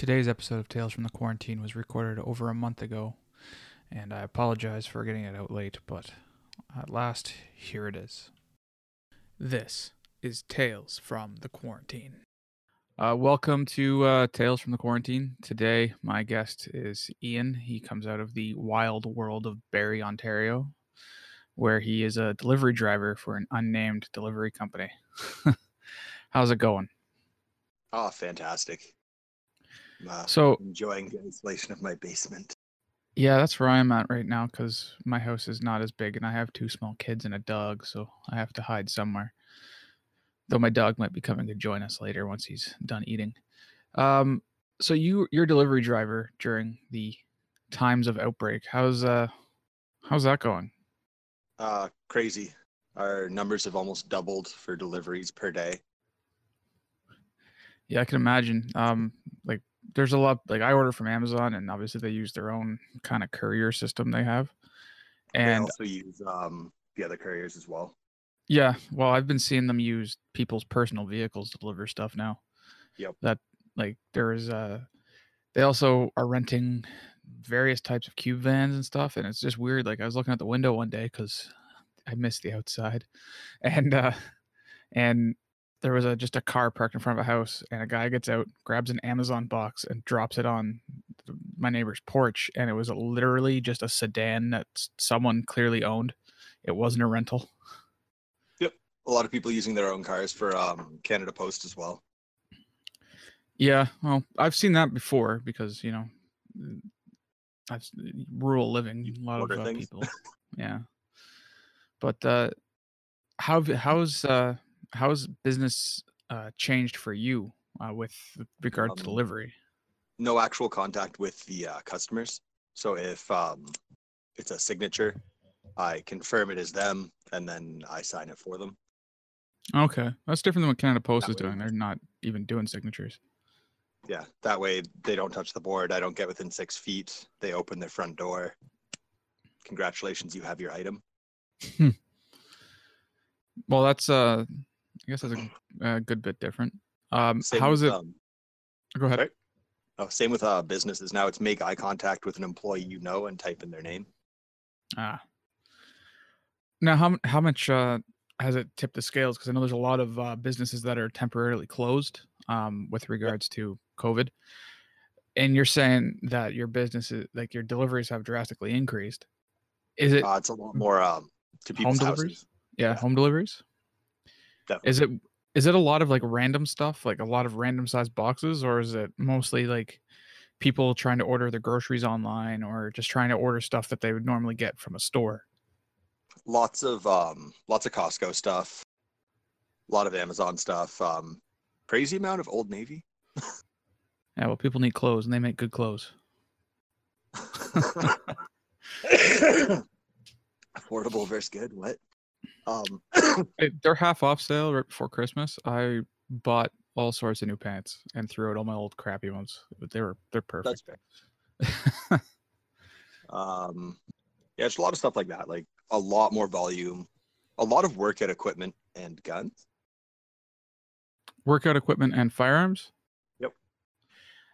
Today's episode of Tales from the Quarantine was recorded over a month ago, and I apologize for getting it out late, but at last, here it is. This is Tales from the Quarantine. Uh, welcome to uh, Tales from the Quarantine. Today, my guest is Ian. He comes out of the wild world of Barrie, Ontario, where he is a delivery driver for an unnamed delivery company. How's it going? Oh, fantastic. Uh, So, enjoying the isolation of my basement. Yeah, that's where I'm at right now because my house is not as big and I have two small kids and a dog, so I have to hide somewhere. Though my dog might be coming to join us later once he's done eating. Um, so you you're delivery driver during the times of outbreak. How's uh how's that going? Uh, crazy. Our numbers have almost doubled for deliveries per day. Yeah, I can imagine. Um, like there's a lot like I order from Amazon and obviously they use their own kind of courier system they have. They And also use um, the other couriers as well. Yeah, well, I've been seeing them use people's personal vehicles to deliver stuff now. Yep. That like there's uh they also are renting various types of cube vans and stuff and it's just weird like I was looking at the window one day cuz I missed the outside and uh and there was a just a car parked in front of a house and a guy gets out, grabs an Amazon box and drops it on my neighbor's porch and it was literally just a sedan that someone clearly owned. It wasn't a rental. Yep a lot of people using their own cars for um, Canada Post as well. Yeah, well, I've seen that before because you know, mm, I've rural living. A lot of uh, people, yeah. But uh, how how's uh, how's business uh, changed for you uh, with regard to Um, delivery? No actual contact with the uh, customers. So if um, it's a signature, I confirm it is them, and then I sign it for them. Okay, that's different than what Canada Post That is way- doing. They're not even doing signatures. Yeah, that way they don't touch the board. I don't get within six feet. They open their front door. Congratulations, you have your item. Well, that's uh, guess that's a, a good bit different. Um, Same how is with, it? um, Go ahead. sorry? Oh, same with uh, businesses. Now it's make eye contact with an employee you know and type in their name. Ah. Now, how how much uh, has it tipped the scales? Because I know there's a lot of uh, businesses that are temporarily closed um, with regards to COVID, and you're saying that your business is like your deliveries have drastically increased. Is it Uh, it's a lot more um, to home deliveries? houses. Yeah, yeah. home deliveries. Definitely. Is it is it a lot of like random stuff, like a lot of random sized boxes, or is it mostly like people trying to order their groceries online or just trying to order stuff that they would normally get from a store? Lots of um, lots of Costco stuff. A lot of Amazon stuff. Um, crazy amount of Old Navy. Yeah, well, people need clothes, and they make good clothes. Affordable versus good. What? Um, They're half off sale right before Christmas. I bought all sorts of new pants and threw out all my old crappy ones. But they were they're that's perfect. Um, yeah, it's a lot of stuff like that. Like a lot more volume, a lot of workout equipment and guns. Workout equipment and firearms. Yep.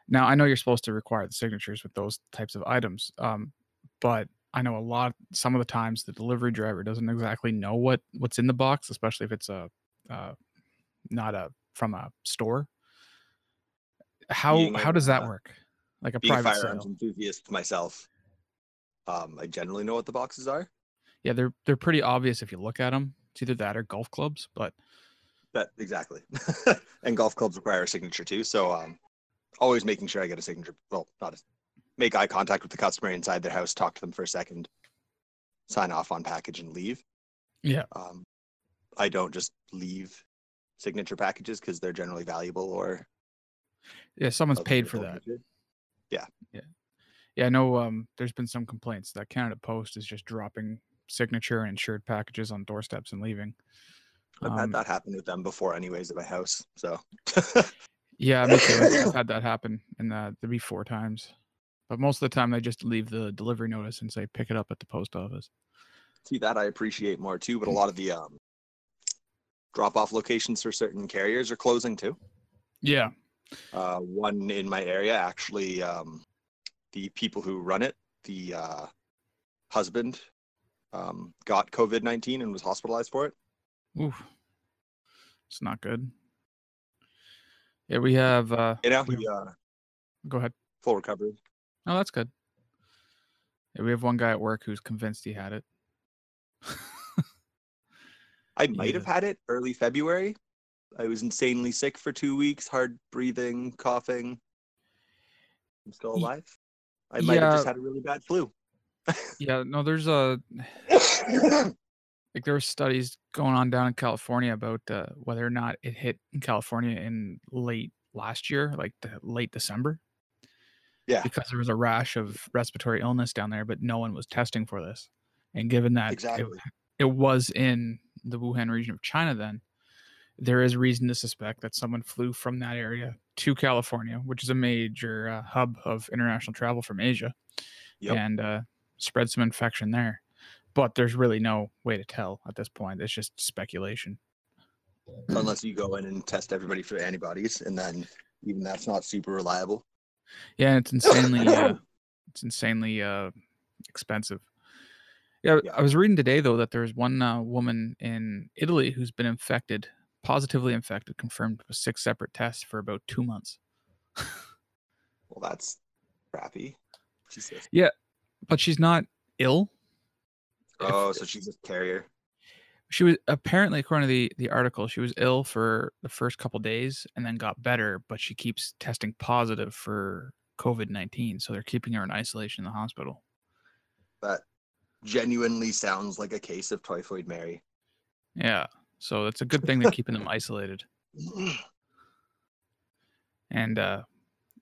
Now I know you're supposed to require the signatures with those types of items, um, but I know a lot. Some of the times the delivery driver doesn't exactly know what what's in the box, especially if it's a uh, not a from a store. How Being how a, does that uh, work? Like a private firearms sale. enthusiast myself, um, I generally know what the boxes are. Yeah, they're they're pretty obvious if you look at them. It's either that or golf clubs, but That exactly. and golf clubs require a signature too. So um, always making sure I get a signature. Well, not a, make eye contact with the customer inside their house, talk to them for a second, sign off on package and leave. yeah, Um, I don't just leave signature packages because they're generally valuable or yeah, someone's paid for that. Yeah, Yeah. Yeah, I know. Um, there's been some complaints that Canada Post is just dropping signature and insured packages on doorsteps and leaving. I've Um, had that happen with them before, anyways, at my house. So Yeah, me too. I've had that happen, and uh, there be four times. But most of the time, they just leave the delivery notice and say pick it up at the post office. see that I appreciate more too. But a lot of the um, drop off locations for certain carriers are closing too. Yeah, Uh, one in my area, actually, um, the people who run it, the uh, husband, um, got COVID 19 and was hospitalized for it. Oof. It's not good. Yeah, we have. Uh, You know, we- uh, go ahead. full recovery. Oh, that's good. Yeah, we have one guy at work who's convinced he had it. I might Yeah. have had it early February. I was insanely sick for two weeks, hard breathing, coughing. I'm still alive. I might have just had a really bad flu. yeah, no, there's a like there were studies going on down in California about uh, whether or not it hit in California in late last year, like the late December. Yeah. Because there was a rash of respiratory illness down there, but no one was testing for this. And given that it- it, was in the Wuhan region of China, then there is reason to suspect that someone flew from that area to California, which is a major uh, hub of international travel from Asia, Yep. and uh, spread some infection there. But there's really no way to tell at this point. It's just speculation. Unless you go in and test everybody for antibodies, and then even that's not super reliable. Yeah, it's insanely uh, it's insanely uh, expensive. Yeah. I was reading today though that there's one uh, woman in Italy who's been infected, positively infected, confirmed with six separate tests for about two months. Well, that's crappy. Jesus. Yeah, but she's not ill. If- Oh, so she's a carrier. She was apparently, according to the the article, she was ill for the first couple days and then got better. But she keeps testing positive for COVID nineteen, so they're keeping her in isolation in the hospital. That genuinely sounds like a case of typhoid Mary. Yeah, so it's a good thing they're keeping them isolated. And uh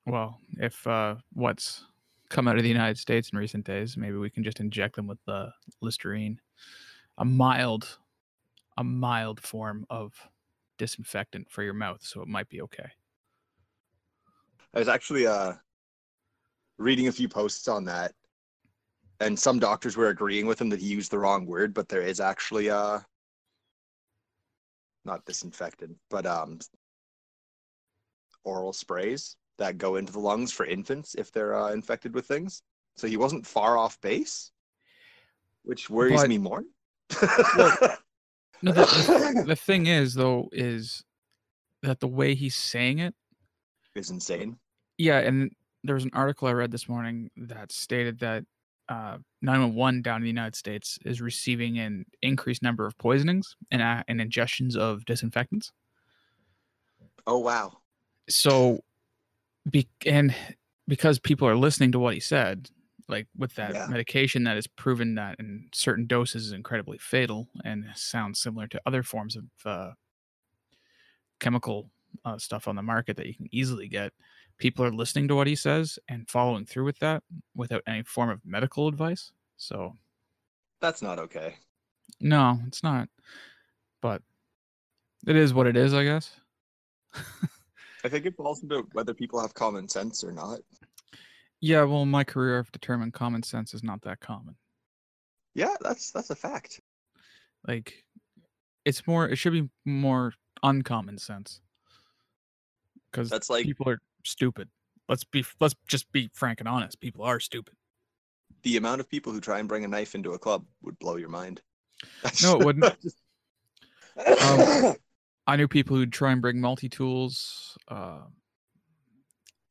well, if uh what's come out of the United States in recent days, maybe we can just inject them with uh, Listerine, a mild, a mild form of disinfectant for your mouth, so it might be okay. I was actually uh, reading a few posts on that, and some doctors were agreeing with him that he used the wrong word, but there is actually uh, not disinfectant, but um, oral sprays that go into the lungs for infants if they're uh, infected with things. So he wasn't far off base, which worries But- me more. No, the, the, thing is though is that the way he's saying it is insane. Yeah, and there was an article I read this morning that stated that uh, 911 down in the United States is receiving an increased number of poisonings and, uh, and ingestions of disinfectants. Oh wow. So, be- and because people are listening to what he said, like with that Yeah. medication that is proven that in certain doses is incredibly fatal and sounds similar to other forms of uh, chemical uh, stuff on the market that you can easily get. People are listening to what he says and following through with that without any form of medical advice. So, That's not okay. no, it's not. But it is what it is, I guess. I think it falls into whether people have common sense or not. Yeah, well, in my career, I've determined common sense is not that common. Yeah, that's that's a fact. Like, it's more. It should be more uncommon sense. Because That's like people are stupid. Let's be. Let's just be frank and honest. People are stupid. the amount of people who try and bring a knife into a club would blow your mind. No, it wouldn't. um, I knew people who'd try and bring multi tools. Uh,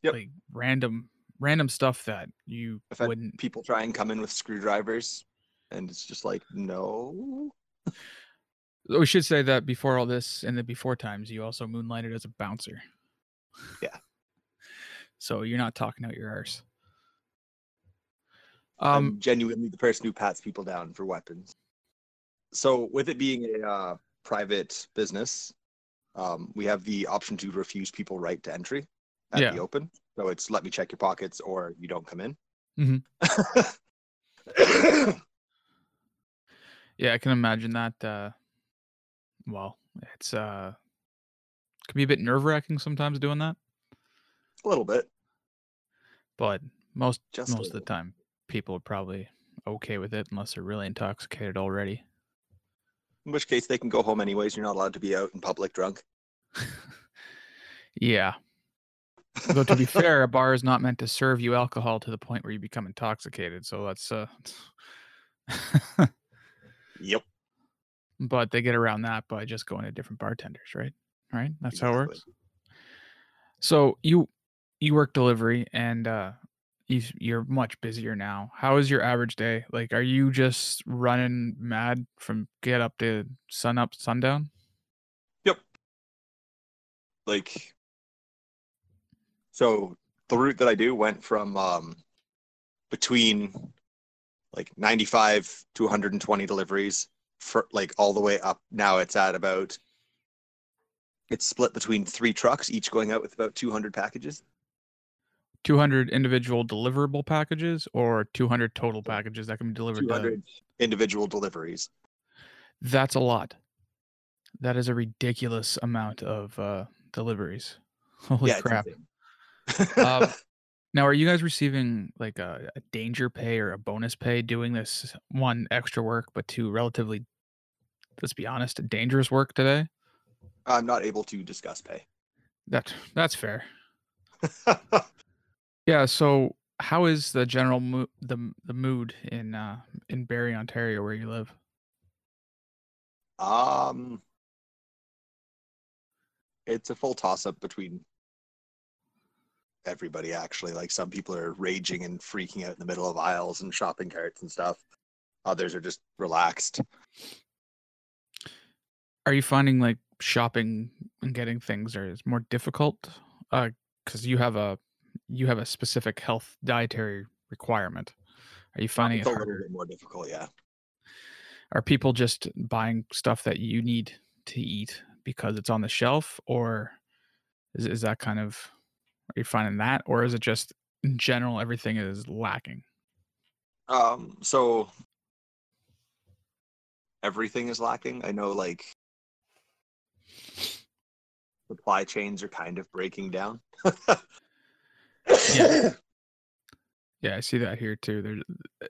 Yep. Like random, random stuff that you wouldn't. people try and come in with screwdrivers, and it's just like, no. We should say that before all this, and the before times, you also moonlighted as a bouncer. Yeah. So you're not talking out your arse. I'm Um, genuinely the person who pats people down for weapons. So, with it being a uh, private business, um, we have the option to refuse people right to entry at Yeah. the open. So it's let me check your pockets, or you don't come in. Mhm. yeah, I can imagine that. Uh, well, it's uh, can be a bit nerve wracking sometimes doing that, a little bit. but most Just most of the time, people are probably okay with it unless they're really intoxicated already. In which case, they can go home anyways. You're not allowed to be out in public drunk. yeah. Though to be fair, a bar is not meant to serve you alcohol to the point where you become intoxicated. So that's uh Yep. but they get around that by just going to different bartenders, right? Right? That's how it works. So you you work delivery and uh you you're much busier now. How is your average day? Like are you just running mad from get up to sun up sundown? Yep. Like, so the route that I do went from um, between like 95 to 120 deliveries for like all the way up. Now it's at about, it's split between three trucks, each going out with about 200 packages. 200 individual deliverable packages or 200 total packages that can be delivered to 200 individual deliveries. That's a lot. That is a ridiculous amount of uh, deliveries. Holy yeah, crap. insane. Um, Now, are you guys receiving like a, a danger pay or a bonus pay doing this one extra work, but two relatively, let's be honest, dangerous work today? I'm not able to discuss pay. That that's fair. Yeah. So, how is the general mo- the the mood in uh, in Barrie, Ontario, where you live? um, it's a full toss up between everybody actually. Like some people are raging and freaking out in the middle of aisles and shopping carts and stuff. Others are just relaxed. Are you finding like shopping and getting things are is more difficult? Uh, because you have a you have a specific health dietary requirement. Are you finding it's it a little bit more difficult, yeah. Are people just buying stuff that you need to eat because it's on the shelf, or is is that kind of are you finding that, or is it just in general everything is lacking? Um, so everything is lacking. I know like supply chains are kind of breaking down. Yeah. Yeah, I see that here too. There's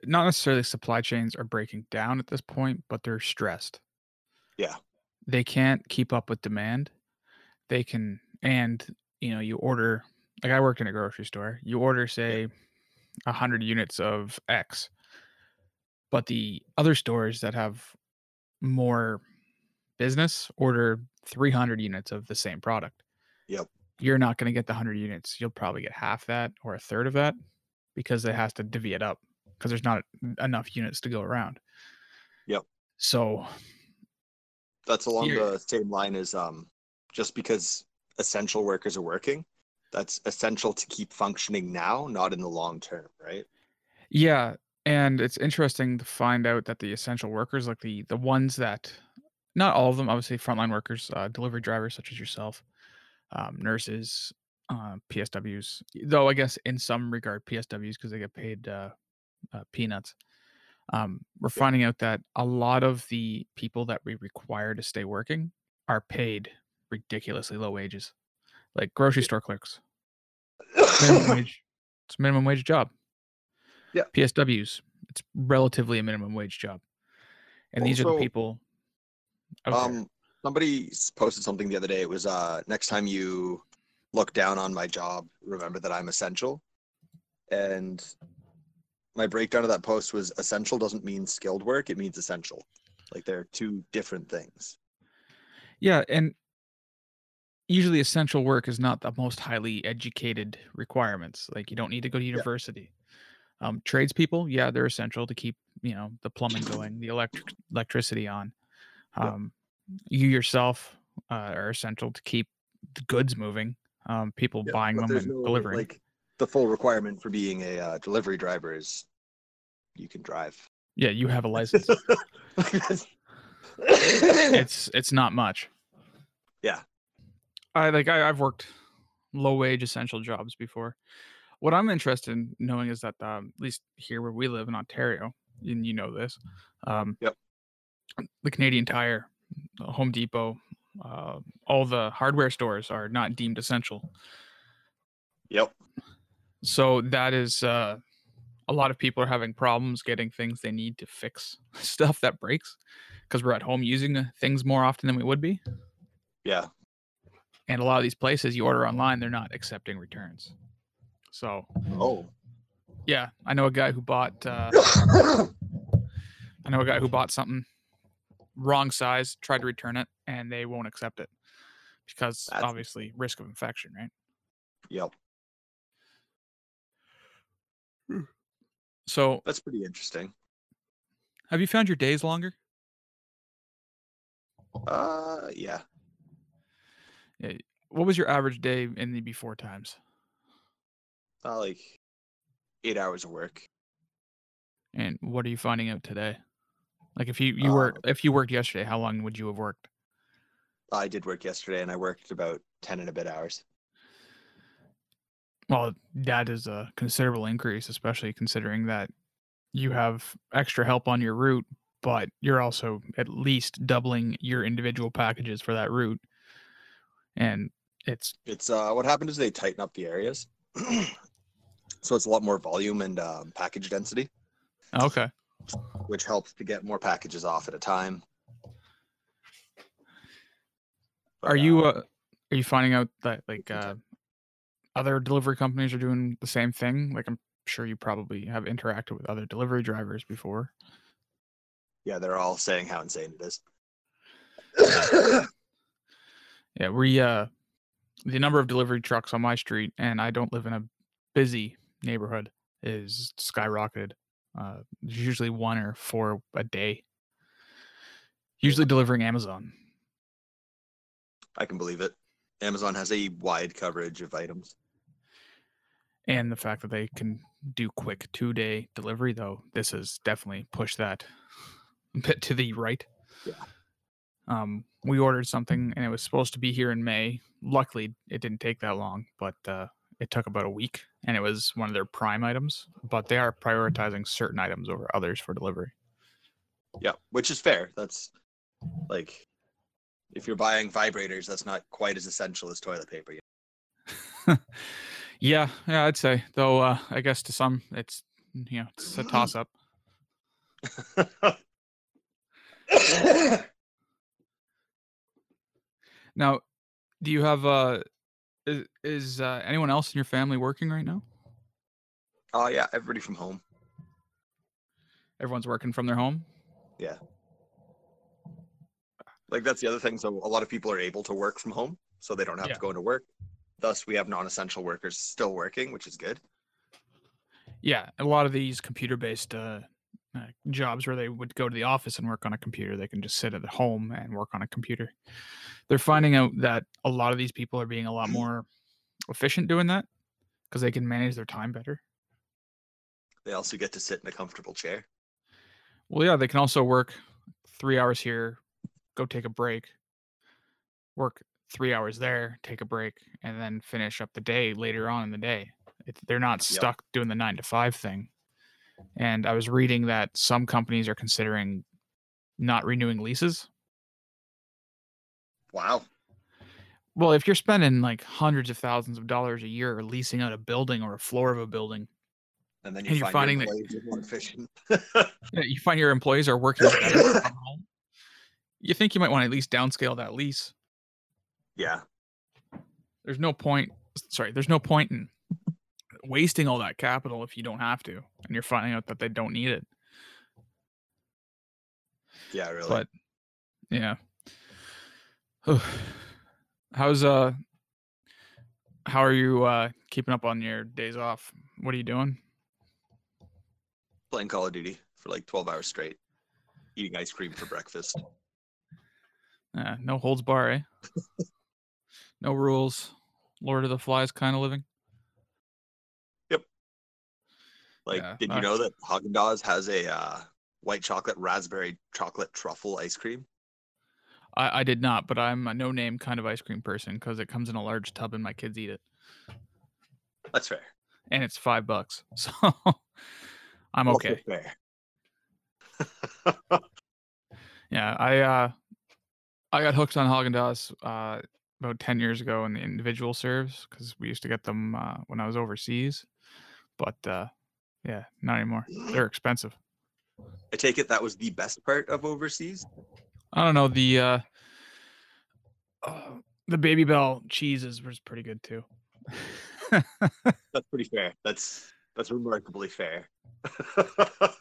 not necessarily supply chains are breaking down at this point, but they're stressed. Yeah. They can't keep up with demand. They can and you know, you order like I worked in a grocery store. You order say a hundred units of X, but the other stores that have more business order 300 units of the same product. Yep. You're not going to get the 100 units. You'll probably get half that or a third of that because it has to divvy it up because there's not enough units to go around. Yep. So, That's along the same line as um just because essential workers are working, that's essential to keep functioning now, not in the long term, right? yeah, and it's interesting to find out that the essential workers like the the ones that not all of them obviously frontline workers, uh, delivery drivers such as yourself, um, nurses, uh, PSWs. Though I guess in some regard PSWs because they get paid uh, uh, peanuts. Um, we're Yeah. finding out that a lot of the people that we require to stay working are paid ridiculously low wages, like grocery store clerks. Minimum wage. It's a minimum wage job. Yeah. PSWs. It's relatively a minimum wage job, and these are the people. there. Um, somebody posted something the other day. It was uh, next time you look down on my job, remember that I'm essential. And my breakdown of that post was essential doesn't mean skilled work; it means essential. Like they're two different things. Yeah, and usually essential work is not the most highly educated requirements. Like you don't need to go to university. Um, tradespeople, yeah, they're essential to keep you know the plumbing going, the electric electricity on. Yeah. Um, You yourself uh, are essential to keep the goods moving. Um, people Yeah, buying them and no, delivering. Like the full requirement for being a uh, delivery driver is you can drive. yeah, you have a license. it's it's not much. Yeah. I like I, I've worked low wage essential jobs before. What I'm interested in knowing is that um, at least here where we live in Ontario, and you know this, um, Yep. the Canadian Tire, Home Depot, uh, all the hardware stores are not deemed essential. yep. So that is uh, a lot of people are having problems getting things they need to fix stuff that breaks because we're at home using uh, things more often than we would be. Yeah. And a lot of these places you order online, they're not accepting returns. So Oh. yeah, I know a guy who bought. Uh, I know a guy who bought something wrong size, tried to return it, and they won't accept it because That's- obviously risk of infection, right? yep. So That's pretty interesting. have you found your days longer? Uh, yeah. What was your average day in the before times? Not like eight hours of work. And what are you finding out today? Like if you you Uh, worked if you worked yesterday, how long would you have worked? I did work yesterday and I worked about 10 and a bit hours. Well, that is a considerable increase, especially considering that you have extra help on your route, but you're also at least doubling your individual packages for that route. And it's It's uh, what happened is they tighten up the areas. so it's a lot more volume and um, package density, okay. which helps to get more packages off at a time. But, Are you uh, uh, are you finding out that like uh, other delivery companies are doing the same thing? Like I'm sure you probably have interacted with other delivery drivers before. yeah, they're all saying how insane it is. Yeah, we uh the number of delivery trucks on my street, and I don't live in a busy neighborhood, is skyrocketed. Uh, there's usually one or four a day. Usually delivering Amazon. I can believe it. Amazon has a wide coverage of items. And the fact that they can do quick two day delivery, though, this has definitely pushed that a bit to the right. Yeah. Um, we ordered something and it was supposed to be here in May. Luckily, it didn't take that long, but uh, it took about a week and it was one of their prime items. But they are prioritizing certain items over others for delivery. Yeah, which is fair. That's like if you're buying vibrators, that's not quite as essential as toilet paper. you Yeah, yeah, I'd say. Though uh, I guess to some, it's you know, it's a toss up. Now, do you have uh, is, is uh, anyone else in your family working right now? oh yeah, everybody from home. Everyone's working from their home. Yeah. Like that's the other thing. So a lot of people are able to work from home, so they don't have Yeah. to go into work. Thus, we have non-essential workers still working, which is good. Yeah, a lot of these computer-based uh, uh, jobs where they would go to the office and work on a computer, they can just sit at home and work on a computer. They're finding out that a lot of these people are being a lot more efficient doing that because they can manage their time better. They also get to sit in a comfortable chair. Well, yeah, they can also work three hours here, go take a break, work three hours there, take a break, and then finish up the day later on in the day. It, they're not Yep. stuck doing the nine to five thing. And I was reading that some companies are considering not renewing leases. Wow. Well, if you're spending like hundreds of thousands of dollars a year leasing out a building or a floor of a building, And then you And you're find finding your that- employees are efficient. you find your employees are working better from home. You think you might want to at least downscale that lease. yeah. there's no point sorry there's no point in wasting all that capital if you don't have to and you're finding out that they don't need it. Yeah, really. but yeah. How's uh how are you uh keeping up on your days off? What are you doing? Playing Call of Duty for like 12 hours straight, eating ice cream for breakfast. no holds bar eh? No rules. Lord of the flies kind of living Like, Yeah, did you know that Haagen Dazs has a uh, white chocolate raspberry chocolate truffle ice cream? I, I did not but i'm a no name kind of ice cream person because it comes in a large tub and my kids eat it That's fair. and it's five bucks so i'm okay fair. Yeah, I uh I got hooked on Haagen Dazs uh about 10 years ago in the individual serves because we used to get them uh, when I was overseas. But uh yeah, not anymore. They're expensive. I take it that was the best part of overseas. I don't know the uh, uh The Babybel cheeses was pretty good too. That's pretty fair. That's that's remarkably fair. but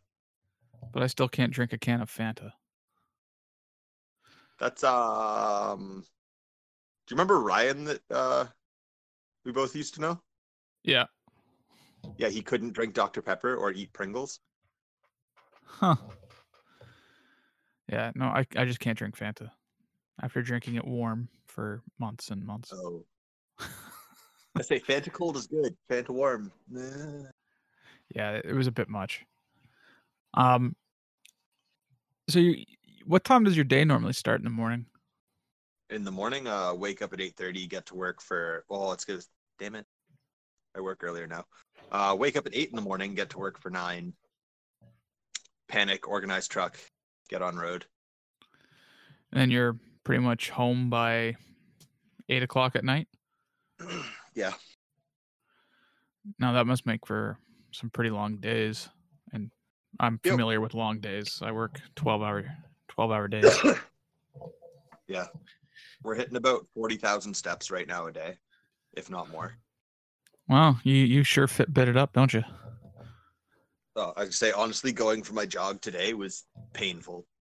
I still can't drink a can of Fanta. That's um. Do you remember Ryan that uh, we both used to know? Yeah. Yeah, he couldn't drink Dr Pepper or eat Pringles. Huh. Yeah, no, I I just can't drink Fanta after drinking it warm for months and months. Oh. I say Fanta cold is good. Fanta warm. Nah. Yeah, it was a bit much. Um. So you, what time does your day normally start in the morning? In the morning, uh, wake up at eight thirty, get to work for. Well, it's good. Damn it, I work earlier now. Uh, wake up at eight in the morning, get to work for nine. Panic, organize truck, get on road. And then you're pretty much home by eight o'clock at night. yeah. Now that must make for some pretty long days, and I'm Yep. familiar with long days. I work twelve hour twelve hour days. yeah, we're hitting about forty thousand steps right now a day, if not more. Wow, you you sure fit bit it up, don't you? Oh, I say honestly, going for my jog today was painful.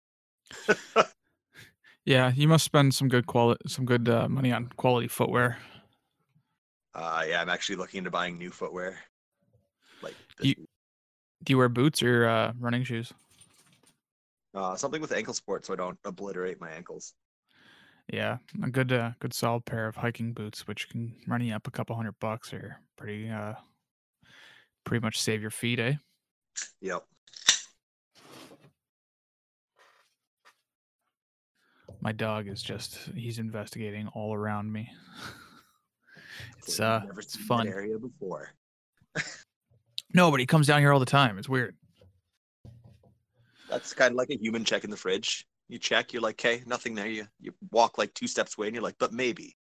Yeah, you must spend some good quality some good uh, money on quality footwear. Uh, yeah, I'm actually looking into buying new footwear. Like You- Do you wear boots or uh, running shoes? uh, something with ankle support so I don't obliterate my ankles. Yeah, a good uh, good solid pair of hiking boots, which can run you up a couple hundred bucks, or pretty uh, pretty much save your feet, eh? Yep. My dog is just he's investigating all around me. it's uh never it's fun. area before. No, but he comes down here all the time. It's weird. That's kind of like a human checking the fridge. You check, you're like, okay, nothing there. You you walk like two steps away, and you're like, but maybe.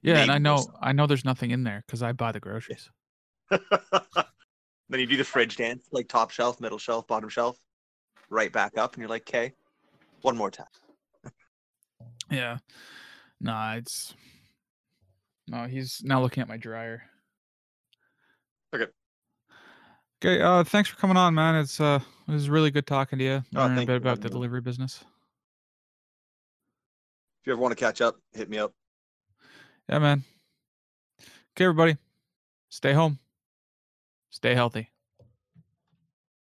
Yeah, and I know I know there's nothing in there because I buy the groceries. then you do the fridge dance, like top shelf, middle shelf, bottom shelf, right back up, and you're like, okay, one more time. Yeah. Nah, it's no, he's now looking at my dryer. Okay. Okay, uh thanks for coming on, man. It's uh it was really good talking to you. Oh, Learning a thank bit about the delivery business. You ever want to catch up, hit me up. Yeah, man. Okay, everybody. Stay home. Stay healthy.